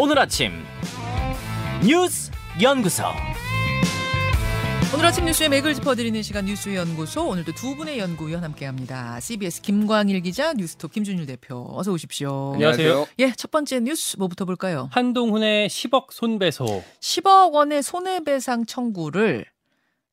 오늘 아침 뉴스 연구소 오늘 아침 뉴스의 맥을 짚어드리는 시간 뉴스 연구소 오늘도 두 분의 연구위원 함께합니다. CBS 김광일 기자, 뉴스톱 김준일 대표 어서 오십시오. 안녕하세요. 예, 첫 번째 뉴스 뭐부터 볼까요? 한동훈의 10억 손배소. 10억 원의 손해배상 청구를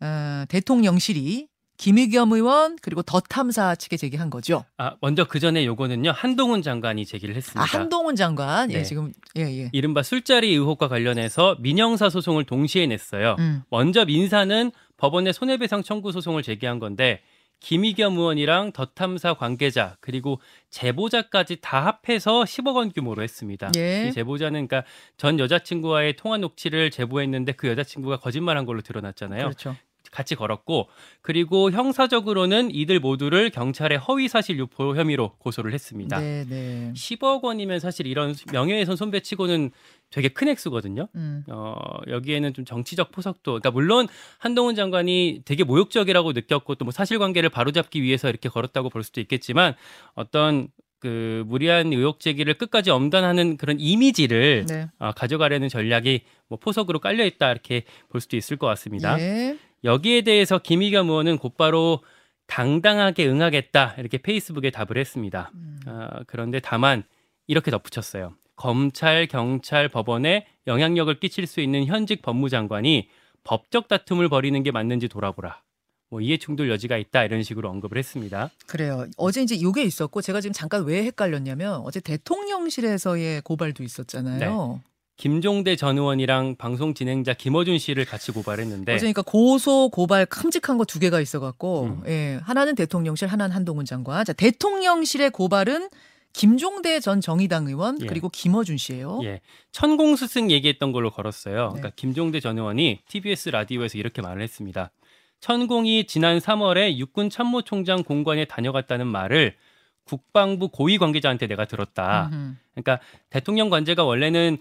어, 대통령실이 김의겸 의원 그리고 더 탐사 측에 제기한 거죠. 아, 먼저 그 전에 요거는요. 한동훈 장관이 제기를 했습니다. 아 한동훈 장관 예 네. 지금 예 예. 이른바 술자리 의혹과 관련해서 민형사 소송을 동시에 냈어요. 음. 먼저 민사는 법원에 손해배상 청구 소송을 제기한 건데 김의겸 의원이랑 더 탐사 관계자 그리고 제보자까지 다 합해서 10억 원 규모로 했습니다. 예. 이 제보자는 그러니까 전 여자친구와의 통화 녹취를 제보했는데 그 여자친구가 거짓말한 걸로 드러났잖아요. 그렇죠. 같이 걸었고 그리고 형사적으로는 이들 모두를 경찰에 허위 사실 유포 혐의로 고소를 했습니다. 네, 네. 10억 원이면 사실 이런 명예훼손 손배치고는 되게 큰 액수거든요. 음. 어, 여기에는 좀 정치적 포석도, 그러니까 물론 한동훈 장관이 되게 모욕적이라고 느꼈고 또 뭐 사실관계를 바로잡기 위해서 이렇게 걸었다고 볼 수도 있겠지만 어떤 그 무리한 의혹 제기를 끝까지 엄단하는 그런 이미지를 네. 어, 가져가려는 전략이 뭐 포석으로 깔려 있다 이렇게 볼 수도 있을 것 같습니다. 예. 여기에 대해서 김의겸 의원은 곧바로 당당하게 응하겠다 이렇게 페이스북에 답을 했습니다. 음. 아, 그런데 다만 이렇게 덧붙였어요. 검찰, 경찰, 법원에 영향력을 끼칠 수 있는 현직 법무장관이 법적 다툼을 벌이는 게 맞는지 돌아보라. 뭐 이해 충돌 여지가 있다 이런 식으로 언급을 했습니다. 그래요. 어제 이제 요게 있었고 제가 지금 잠깐 왜 헷갈렸냐면 어제 대통령실에서의 고발도 있었잖아요. 김종대 전 의원이랑 방송 진행자 김어준 씨를 같이 고발했는데 그러니까 고소 고발 큼직한 거 두 개가 있어 갖고 음. 예 하나는 대통령실 하나는 한동훈 장관. 자 대통령실의 고발은 김종대 전 정의당 의원 예. 그리고 김어준 씨예요. 예, 천공 스승 얘기했던 걸로 걸었어요. 네. 그러니까 김종대 전 의원이 TBS 라디오에서 이렇게 말을 했습니다. 천공이 지난 3월에 육군 참모총장 공관에 다녀갔다는 말을 국방부 고위 관계자한테 내가 들었다. 음흠. 그러니까 대통령 관제가 원래는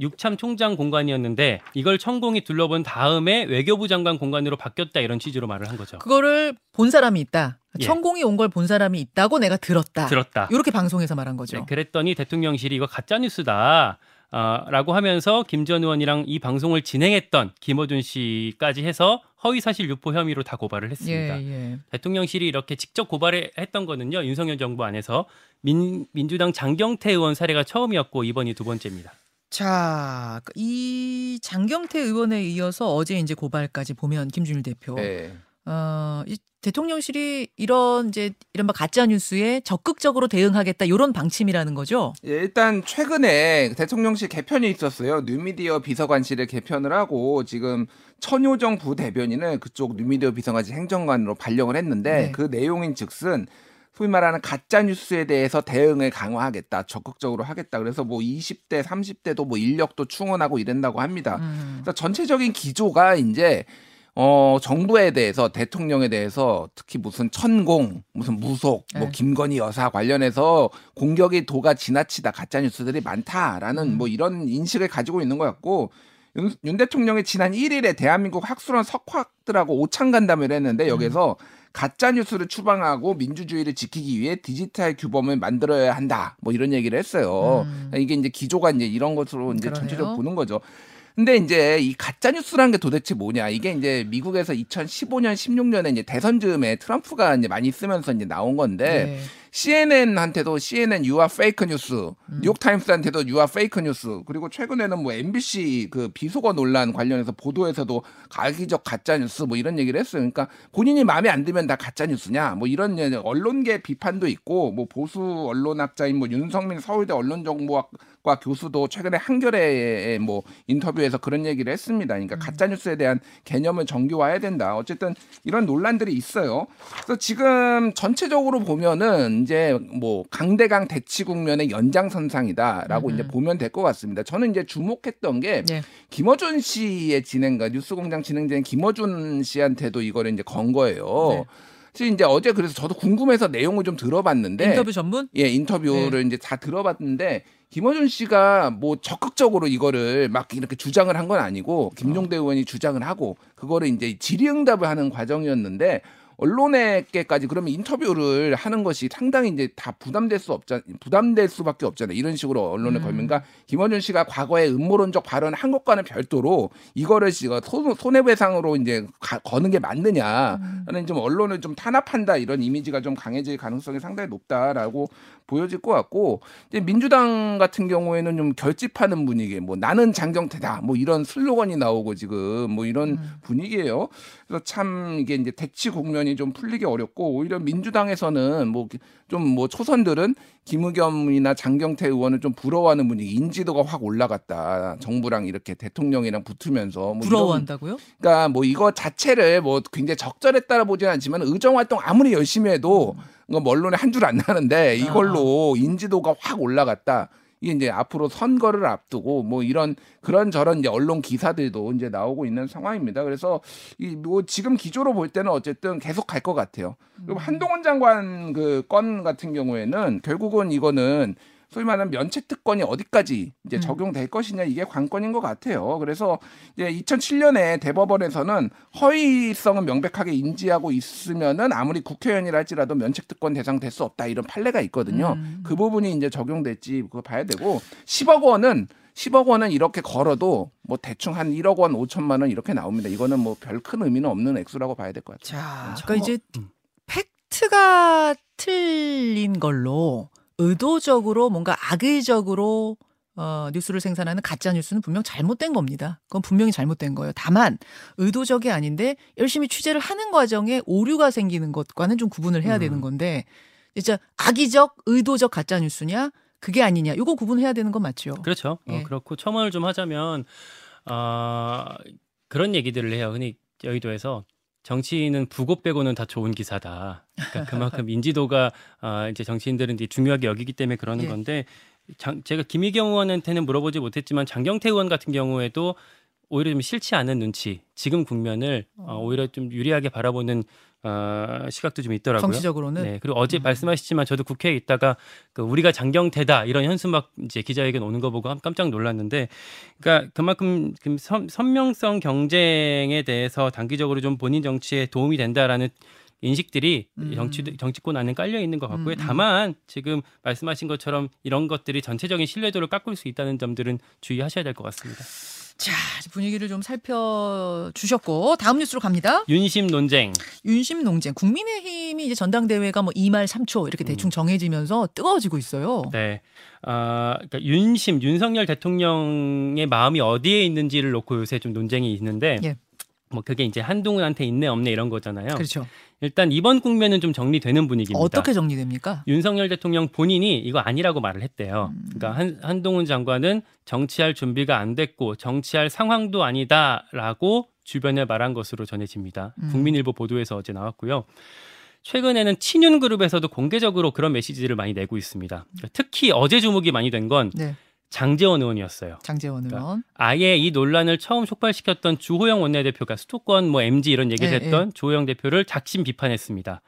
육참 총장 공관이었는데 이걸 천공이 둘러본 다음에 외교부 장관 공관으로 바뀌었다 이런 취지로 말을 한 거죠. 그거를 본 사람이 있다. 예. 천공이 온 걸 본 사람이 있다고 내가 들었다. 들었다. 이렇게 방송에서 말한 거죠. 네, 그랬더니 대통령실이 이거 가짜 뉴스다. 아, 라고 하면서 김 전 의원이랑 이 방송을 진행했던 김어준 씨까지 해서 허위 사실 유포 혐의로 다 고발을 했습니다. 예, 예. 대통령실이 이렇게 직접 고발했던 거는요. 윤석열 정부 안에서 민, 민주당 장경태 의원 사례가 처음이었고 이번이 두 번째입니다. 자, 이 장경태 의원에 이어서 어제 이제 고발까지 보면 김준일 대표, 네. 어, 이 대통령실이 이런 이제 이른바 가짜 뉴스에 적극적으로 대응하겠다 이런 방침이라는 거죠. 예, 일단 최근에 대통령실 개편이 있었어요. 뉴미디어 비서관실을 개편을 하고 지금 천효정 부대변인을 그쪽 뉴미디어 비서관실 행정관으로 발령을 했는데 네. 그 내용인 즉슨 소위 말하는 가짜 뉴스에 대해서 대응을 강화하겠다, 적극적으로 하겠다. 그래서 뭐 20대, 30대도 뭐 인력도 충원하고 이런다고 합니다. 음. 그래서 전체적인 기조가 이제 어 정부에 대해서 대통령에 대해서 특히 무슨 천공 무슨 무속 뭐 네. 김건희 여사 관련해서 공격의 도가 지나치다 가짜 뉴스들이 많다라는 음. 뭐 이런 인식을 가지고 있는 것 같고 윤, 윤 대통령이 지난 1일에 대한민국 학술원 석학들하고 오찬 간담회를 했는데 여기서 가짜 뉴스를 추방하고 민주주의를 지키기 위해 디지털 규범을 만들어야 한다. 뭐 이런 얘기를 했어요. 음. 이게 이제 기조가 이제 이런 것으로 이제 그러네요. 전체적으로 보는 거죠. 근데 이제 이 가짜 뉴스라는 게 도대체 뭐냐? 이게 이제 미국에서 2015년, 16년에 이제 대선 즈음에 트럼프가 이제 많이 쓰면서 이제 나온 건데 네. CNN한테도 CNN you are fake news, 음. 뉴욕 타임스한테도 you are fake news, 그리고 최근에는 뭐 MBC 그 비속어 논란 관련해서 보도에서도 악의적 가짜 뉴스 뭐 이런 얘기를 했어요. 그러니까 본인이 마음에 안 들면 다 가짜 뉴스냐? 뭐 이런 이제 언론계 비판도 있고 뭐 보수 언론학자인 뭐 윤성민 서울대 언론정보학과 교수도 최근에 한겨레의 뭐 인터뷰에서 그런 얘기를 했습니다. 그러니까 가짜 뉴스에 대한 개념을 정교화해야 된다. 어쨌든 이런 논란들이 있어요. 그래서 지금 전체적으로 보면은 이제 뭐 강대강 대치 국면의 연장선상이다라고 음흠. 이제 보면 될 것 같습니다. 저는 이제 주목했던 게 네. 김어준 씨의 진행가 뉴스공장 진행자인 김어준 씨한테도 이거를 이제 건 거예요. 네. 사실 이제 어제 그래서 저도 궁금해서 내용을 좀 들어봤는데 인터뷰 전문? 예, 인터뷰를 이제 다 들어봤는데 김어준 씨가 뭐 적극적으로 이거를 막 이렇게 주장을 한 건 아니고 김종대 의원이 주장을 하고 그거를 이제 질의응답을 하는 과정이었는데 언론에게까지 그러면 인터뷰를 하는 것이 상당히 이제 다 부담될 수 없잖 부담될 수밖에 없잖아요. 이런 식으로 언론에 음. 걸면 그러니까 김원준 씨가 과거에 음모론적 발언을 한 것과는 별도로 이거를 손- 손해배상으로 이제 가- 거는 게 맞느냐 하는 좀 언론을 좀 탄압한다 이런 이미지가 좀 강해질 가능성이 상당히 높다라고 보여질 것 같고 이제 민주당 같은 경우에는 좀 결집하는 분위기 뭐 나는 장경태다 뭐 이런 슬로건이 나오고 지금 뭐 이런 분위기예요. 그래서 참 이게 이제 대치 국면이 좀 풀리기 어렵고 오히려 민주당에서는 뭐좀뭐 초선들은 김의겸이나 장경태 의원을 좀 부러워하는 분위기 인지도가 확 올라갔다 정부랑 이렇게 대통령이랑 붙으면서 뭐 이런 부러워한다고요? 그러니까 뭐 이거 자체를 뭐 굉장히 적절했다라 보지는 않지만 의정 활동 아무리 열심히 해도 이거 언론에 한 줄 안 나는데 이걸로 인지도가 확 올라갔다. 이게 이제 앞으로 선거를 앞두고 뭐 이런 그런 저런 이제 언론 기사들도 이제 나오고 있는 상황입니다. 그래서 이 뭐 지금 기조로 볼 때는 어쨌든 계속 갈 것 같아요. 그리고 한동훈 장관 그 건 같은 경우에는 결국은 이거는 소위 말하는 면책 특권이 어디까지 이제 음. 적용될 것이냐 이게 관건인 것 같아요. 그래서 이제 2007년에 대법원에서는 허위성은 명백하게 인지하고 있으면은 아무리 국회의원이라 할지라도 면책 특권 대상 될 수 없다 이런 판례가 있거든요. 음. 그 부분이 이제 적용될지 그거 봐야 되고 10억 원은 10억 원은 이렇게 걸어도 뭐 대충 한 1억 원 5천만 원 이렇게 나옵니다. 이거는 뭐 별 큰 의미는 없는 액수라고 봐야 될 것 같아요. 자, 저- 그러니까 이제 음. 팩트가 틀린 걸로 의도적으로 뭔가 악의적으로 어, 뉴스를 생산하는 가짜 뉴스는 분명 잘못된 겁니다. 그건 분명히 잘못된 거예요. 다만 의도적이 아닌데 열심히 취재를 하는 과정에 오류가 생기는 것과는 좀 구분을 해야 음. 되는 건데 진짜 악의적, 의도적 가짜 뉴스냐 그게 아니냐 이거 구분해야 되는 건 맞죠. 그렇죠. 어, 예. 그렇고 첨언을 좀 하자면 어, 그런 얘기들을 해요. 흔히 여의도에서 정치인은 부고 빼고는 다 좋은 기사다. 그러니까 그만큼 인지도가 어, 이제 정치인들은 이제 중요하게 여기기 때문에 그러는 예. 건데 장, 제가 김희경 의원한테는 물어보지 못했지만 장경태 의원 같은 경우에도 오히려 좀 싫지 않은 눈치, 지금 국면을 어, 오히려 좀 유리하게 바라보는 어, 시각도 좀 있더라고요. 정치적으로는 네. 그리고 어제 음. 말씀하셨지만 저도 국회에 있다가 그 우리가 장경태다 이런 현수막 이제 기자회견 오는 거 보고 깜- 깜짝 놀랐는데 그러니까 그만큼 그 선, 선명성 경쟁에 대해서 단기적으로 좀 본인 정치에 도움이 된다라는 인식들이 음. 정치 정치권 안에 깔려 있는 것 같고요. 음, 음. 다만 지금 말씀하신 것처럼 이런 것들이 전체적인 신뢰도를 깎을 수 있다는 점들은 주의하셔야 될 것 같습니다. 자 분위기를 좀 살펴주셨고 다음 뉴스로 갑니다. 윤심 논쟁. 윤심 농쟁 국민의힘이 이제 전당대회가 뭐 2말 3초 이렇게 대충 정해지면서 뜨거워지고 있어요. 음. 네. 아, 그러니까 윤심 윤석열 대통령의 마음이 어디에 있는지를 놓고 요새 좀 논쟁이 있는데 예. 뭐 그게 이제 한동훈한테 있네 없네 이런 거잖아요. 그렇죠. 일단 이번 국면은 좀 정리되는 분위기입니다. 어떻게 정리됩니까? 윤석열 대통령 본인이 이거 아니라고 말을 했대요. 음. 그러니까 한, 한동훈 장관은 정치할 준비가 안 됐고 정치할 상황도 아니다라고 주변에 말한 것으로 전해집니다. 음. 국민일보 보도에서 어제 나왔고요. 최근에는 친윤 그룹에서도 공개적으로 그런 메시지를 많이 내고 있습니다. 그러니까 특히 어제 주목이 많이 된건 네, 장재원 의원이었어요. 장재원 그러니까 의원. 아예 이 논란을 처음 촉발시켰던 주호영 원내대표가 수도권 뭐 MG 이런 얘기를 예, 했던 주호영 대표를 작심 비판했습니다.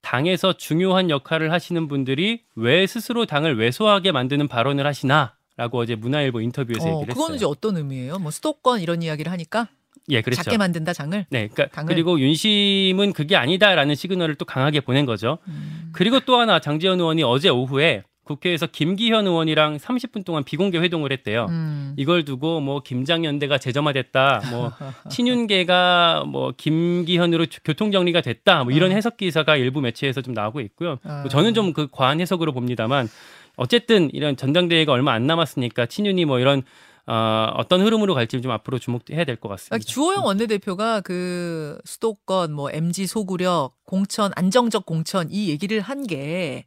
당에서 중요한 역할을 하시는 분들이 왜 스스로 당을 왜소하게 만드는 발언을 하시나라고 어제 문화일보 인터뷰에서 어, 얘기를 그거는 이제 했어요. 어떤 의미예요? 뭐 수도권 이런 이야기를 하니까 예, 그렇죠. 작게 만든다 장을. 네, 그러니까 당을- 그리고 윤심은 그게 아니다라는 시그널을 또 강하게 보낸 거죠. 음. 그리고 또 하나 장재현 의원이 어제 오후에 국회에서 김기현 의원이랑 30분 동안 비공개 회동을 했대요. 음. 이걸 두고 뭐 김장연대가 재점화됐다, 뭐 친윤계가 뭐 김기현으로 교통 정리가 됐다, 뭐 이런 어. 해석 기사가 일부 매체에서 좀 나오고 있고요. 아. 뭐 저는 좀 그 과한 해석으로 봅니다만 어쨌든 이런 전당대회가 얼마 안 남았으니까 친윤이 뭐 이런 어, 어떤 흐름으로 갈지 좀 앞으로 주목해야 될 것 같습니다. 주호영 원내대표가 그 수도권 뭐 MG 소구력 공천 안정적 공천 이 얘기를 한게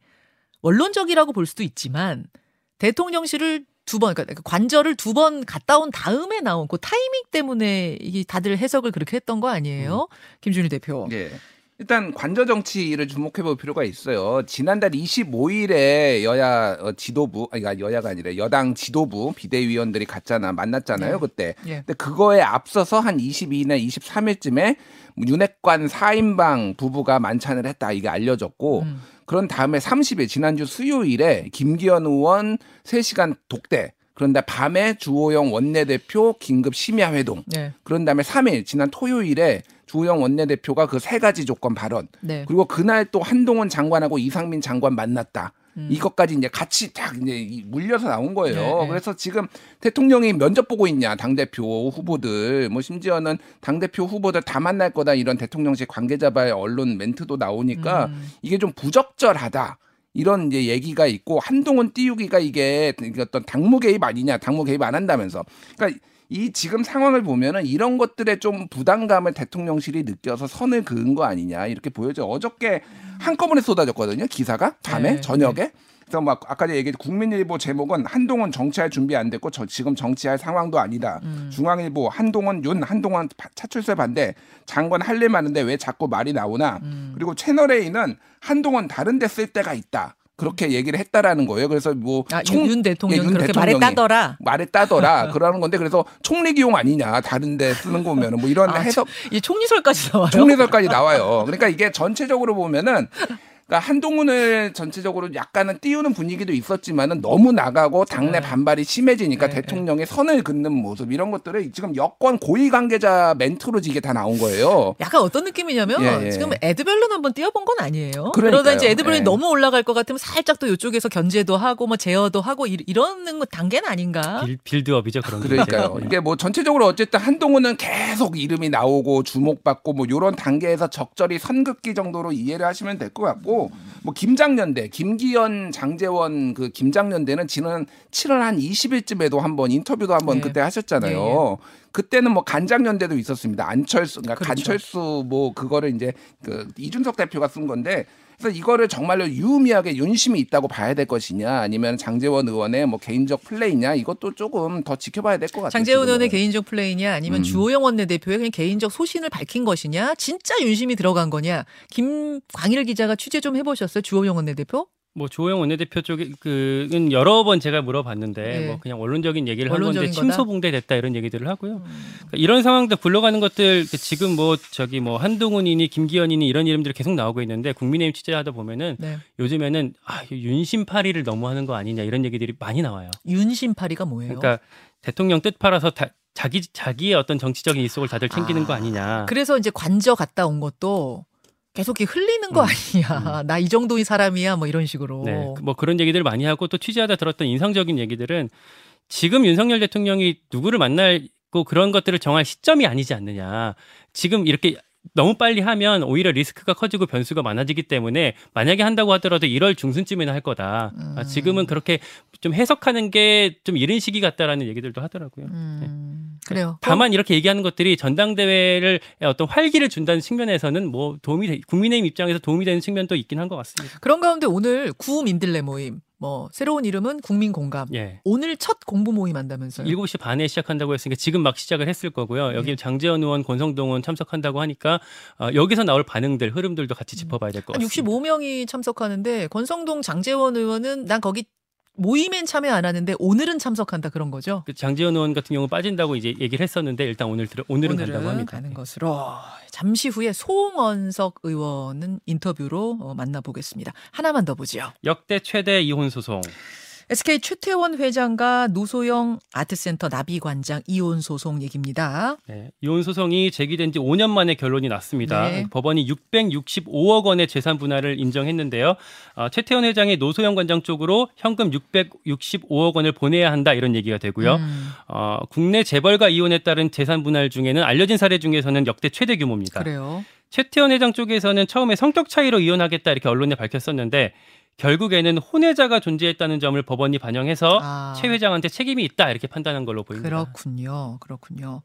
원론적이라고 볼 수도 있지만 대통령실을 두 번, 그러니까 관절을 두 번 갔다 온 다음에 나온 그 타이밍 때문에 이게 다들 해석을 그렇게 했던 거 아니에요? 김준일 대표. 예. 일단 관저 정치를 주목해 볼 필요가 있어요. 지난달 25일에 여야 어, 지도부, 아니 그러니까 여야가 아니라 여당 지도부 비대위원들이 갔잖아, 만났잖아요, 네. 그때. 예. 근데 그거에 앞서서 한 22일이나 23일쯤에 윤핵관 4인방 부부가 만찬을 했다 이게 알려졌고 음. 그런 다음에 30일 지난주 수요일에 김기현 의원 3시간 독대 그런데 밤에 주호영 원내대표 긴급 심야 회동 네. 그런 다음에 3일 지난 토요일에 주호영 원내대표가 그 세 가지 조건 발언 네. 그리고 그날 또 한동훈 장관하고 이상민 장관 만났다. 음. 이것까지 이제 같이 딱 이제 이 물려서 나온 거예요. 네, 네. 그래서 지금 대통령이 면접 보고 있냐 당 대표 후보들 뭐 심지어는 당 대표 후보들 다 만날 거다 이런 대통령실 관계자발 언론 멘트도 나오니까 음. 이게 좀 부적절하다. 이런 이제 얘기가 있고 한동훈 띄우기가 이게 어떤 당무 개입 아니냐, 당무 개입 안 한다면서. 그러니까 이 지금 상황을 보면은 이런 것들에 좀 부담감을 대통령실이 느껴서 선을 그은 거 아니냐 이렇게 보여져. 어저께 한꺼번에 쏟아졌거든요 기사가 밤에 네, 저녁에. 그래서 막 아까 얘기했 국민일보 제목은 한동훈 정치할 준비 안 됐고 저 지금 정치할 상황도 아니다. 음. 중앙일보 한동훈 윤 한동훈 파- 차출세 반대 장관 할일 많은데 왜 자꾸 말이 나오나. 음. 그리고 채널 A는 한동훈 다른 데 쓸 때가 있다. 그렇게 얘기를 했다라는 거예요. 그래서 뭐 아, 총- 윤 대통령 예, 윤 그렇게 말했다더라. 말했다더라 그러는 건데 그래서 총리 기용 아니냐 다른 데 쓰는 거면은 뭐 이런 아, 해석 이 총리설까지 나와요. 총리설까지 나와요. 그러니까 이게 전체적으로 보면은 그러니까 한동훈을 전체적으로 약간은 띄우는 분위기도 있었지만은 너무 나가고 당내 네. 반발이 심해지니까 네, 대통령의 선을 긋는 모습 이런 것들을 지금 여권 고위 관계자 멘트로 이게 다 나온 거예요. 약간 어떤 느낌이냐면 예, 예. 지금 에드벨론 한번 띄워본 건 아니에요. 그러니까요. 러다 이제 에드벨론이 예. 너무 올라갈 것 같으면 살짝 또 이쪽에서 견제도 하고 뭐 제어도 하고 이- 이러는 거 단계는 아닌가. 빌, 빌드업이죠 그런 게. 그러니까요. 이게 뭐 전체적으로 어쨌든 한동훈은 계속 이름이 나오고 주목받고 뭐 요런 단계에서 적절히 선긋기 정도로 이해를 하시면 될 것 같고 뭐 김장년대 김기현 장재원 그 김장년대는 지난 7월 한 20일쯤에도 한번 인터뷰도 한번 네. 그때 하셨잖아요. 그때는 뭐 간장년대도 있었습니다. 안철수 그러니까 그렇죠. 간철수 뭐 그거를 이제 그 이준석 대표가 쓴 건데 그래서 이거를 정말로 유의미하게 윤심이 있다고 봐야 될 것이냐 아니면 장재원 의원의 뭐 개인적 플레이냐 이것도 조금 더 지켜봐야 될 것 같아요. 장재원 의원의. 개인적 플레이냐 아니면 음. 주호영 원내대표의 그냥 개인적 소신을 밝힌 것이냐 진짜 윤심이 들어간 거냐 김광일 기자가 취재 좀 해보셨어요 주호영 원내대표 뭐 조영 원내대표 쪽에 그는 여러 번 제가 물어봤는데 네. 뭐 그냥 원론적인 얘기를 한 건데 거다? 침소봉대 됐다 이런 얘기들을 하고요. 그러니까 이런 상황들 굴러가는 것들 지금 뭐 저기 뭐 한동훈이니 김기현이니 이런 이름들이 계속 나오고 있는데 국민의힘 취재하다 보면은 네. 요즘에는 아 윤심파리를 너무 하는 거 아니냐 이런 얘기들이 많이 나와요. 윤심파리가 뭐예요? 그러니까 대통령 뜻 팔아서 다, 자기 자기의 어떤 정치적인 이속을 다들 챙기는 아, 거 아니냐. 그래서 이제 관저 갔다 온 것도 계속 이렇게 흘리는 거 음, 아니야. 나 이 정도의 사람이야. 뭐 이런 식으로. 네, 뭐 그런 얘기들 많이 하고 또 취재하다 들었던 인상적인 얘기들은 지금 윤석열 대통령이 누구를 만날고 그런 것들을 정할 시점이 아니지 않느냐. 지금 이렇게 너무 빨리 하면 오히려 리스크가 커지고 변수가 많아지기 때문에 만약에 한다고 하더라도 1월 중순쯤에는 할 거다. 아, 지금은 그렇게 좀 해석하는 게 좀 이른 시기 같다라는 얘기들도 하더라고요. 음, 그래요. 다만 이렇게 얘기하는 것들이 전당대회를 어떤 활기를 준다는 측면에서는 뭐 도움이 돼- 국민의힘 입장에서 도움이 되는 측면도 있긴 한 것 같습니다. 그런 가운데 오늘 구민들레 모임, 뭐 새로운 이름은 국민 공감. 예. 오늘 첫 공부 모임 한다면서요? 7시 반에 시작한다고 했으니까 지금 막 시작을 했을 거고요. 여기 네. 장재원 의원, 권성동 의원 참석한다고 하니까 어, 여기서 나올 반응들, 흐름들도 같이 짚어봐야 될것한 같습니다. 65명이 참석하는데 권성동 장재원 의원은 난 거기 모임엔 참여 안 하는데 오늘은 참석한다 그런 거죠. 그 장재원 의원 같은 경우 빠진다고 이제 얘기를 했었는데 일단 오늘 들어, 오늘은, 간다고 합니다. 가는 것으로 잠시 후에 송원석 의원은 인터뷰로 어, 만나보겠습니다. 하나만 더 보죠. 역대 최대 이혼 소송. SK 최태원 회장과 노소영 아트센터 나비관장 이혼 소송 얘기입니다. 네, 이혼 소송이 제기된 지 5년 만에 결론이 났습니다. 네. 법원이 665억 원의 재산 분할을 인정했는데요. 어, 최태원 회장의 노소영 관장 쪽으로 현금 665억 원을 보내야 한다 이런 얘기가 되고요. 음, 어, 국내 재벌가 이혼에 따른 재산 분할 중에는 알려진 사례 중에서는 역대 최대 규모입니다. 그래요. 최태원 회장 쪽에서는 처음에 성격 차이로 이혼하겠다 이렇게 언론에 밝혔었는데 결국에는 혼외자가 존재했다는 점을 법원이 반영해서 아. 최 회장한테 책임이 있다 이렇게 판단한 걸로 보입니다. 그렇군요. 그렇군요.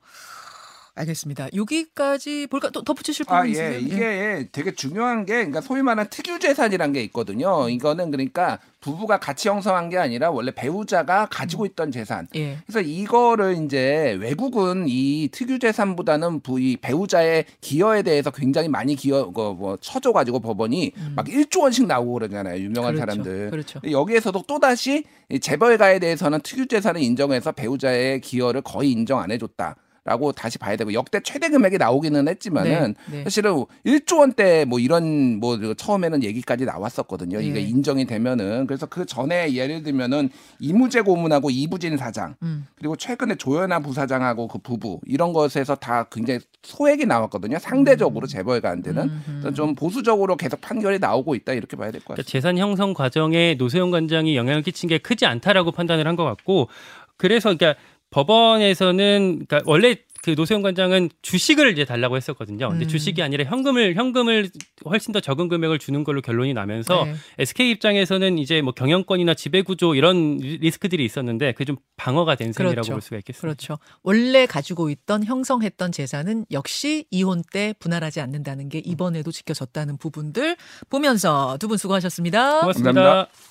알겠습니다. 여기까지 볼까 또 덧붙이실 부분 아, 있으세요? 예. 이게 되게 중요한 게, 그러니까 소위 말하는 특유 재산이란 게 있거든요. 이거는 그러니까 부부가 같이 형성한 게 아니라 원래 배우자가 가지고 있던 재산. 예. 그래서 이거를 이제 외국은 이 특유 재산보다는 부, 이 배우자의 기여에 대해서 굉장히 많이 기여, 그 뭐, 쳐줘 가지고 법원이 막 1조 원씩 나오고 그러잖아요. 유명한 음. 그렇죠. 사람들. 그렇죠. 여기에서도 또 다시 이 재벌가에 대해서는 특유 재산을 인정해서 배우자의 기여를 거의 인정 안 해줬다. 라고 다시 봐야 되고 역대 최대 금액이 나오기는 했지만은 네, 네. 사실은 1조 원대 뭐 이런 뭐 처음에는 얘기까지 나왔었거든요. 이게 예. 인정이 되면은 그래서 그 전에 예를 들면은 이무재 고문하고 이부진 사장 음. 그리고 최근에 조현아 부사장하고 그 부부 이런 것에서 다 굉장히 소액이 나왔거든요. 상대적으로 재벌가 안 되는 음, 그래서 좀 보수적으로 계속 판결이 나오고 있다 이렇게 봐야 될것 그러니까 같습니다. 재산 형성 과정에 노세훈 관장이 영향을 끼친 게 크지 않다라고 판단을 한 것 같고 그래서 그러니까 법원에서는 그러니까 원래 그 노세훈 관장은 주식을 이제 달라고 했었거든요. 근데 음. 주식이 아니라 현금을 현금을 훨씬 더 적은 금액을 주는 걸로 결론이 나면서 네. SK 입장에서는 이제 뭐 경영권이나 지배 구조 이런 리스크들이 있었는데 그게 좀 방어가 된 셈이라고 그렇죠. 볼 수가 있겠습니다. 그렇죠. 원래 가지고 있던 형성했던 재산은 역시 이혼 때 분할하지 않는다는 게 이번에도 지켜졌다는 부분들 보면서 두 분 수고하셨습니다. 고맙습니다. 감사합니다.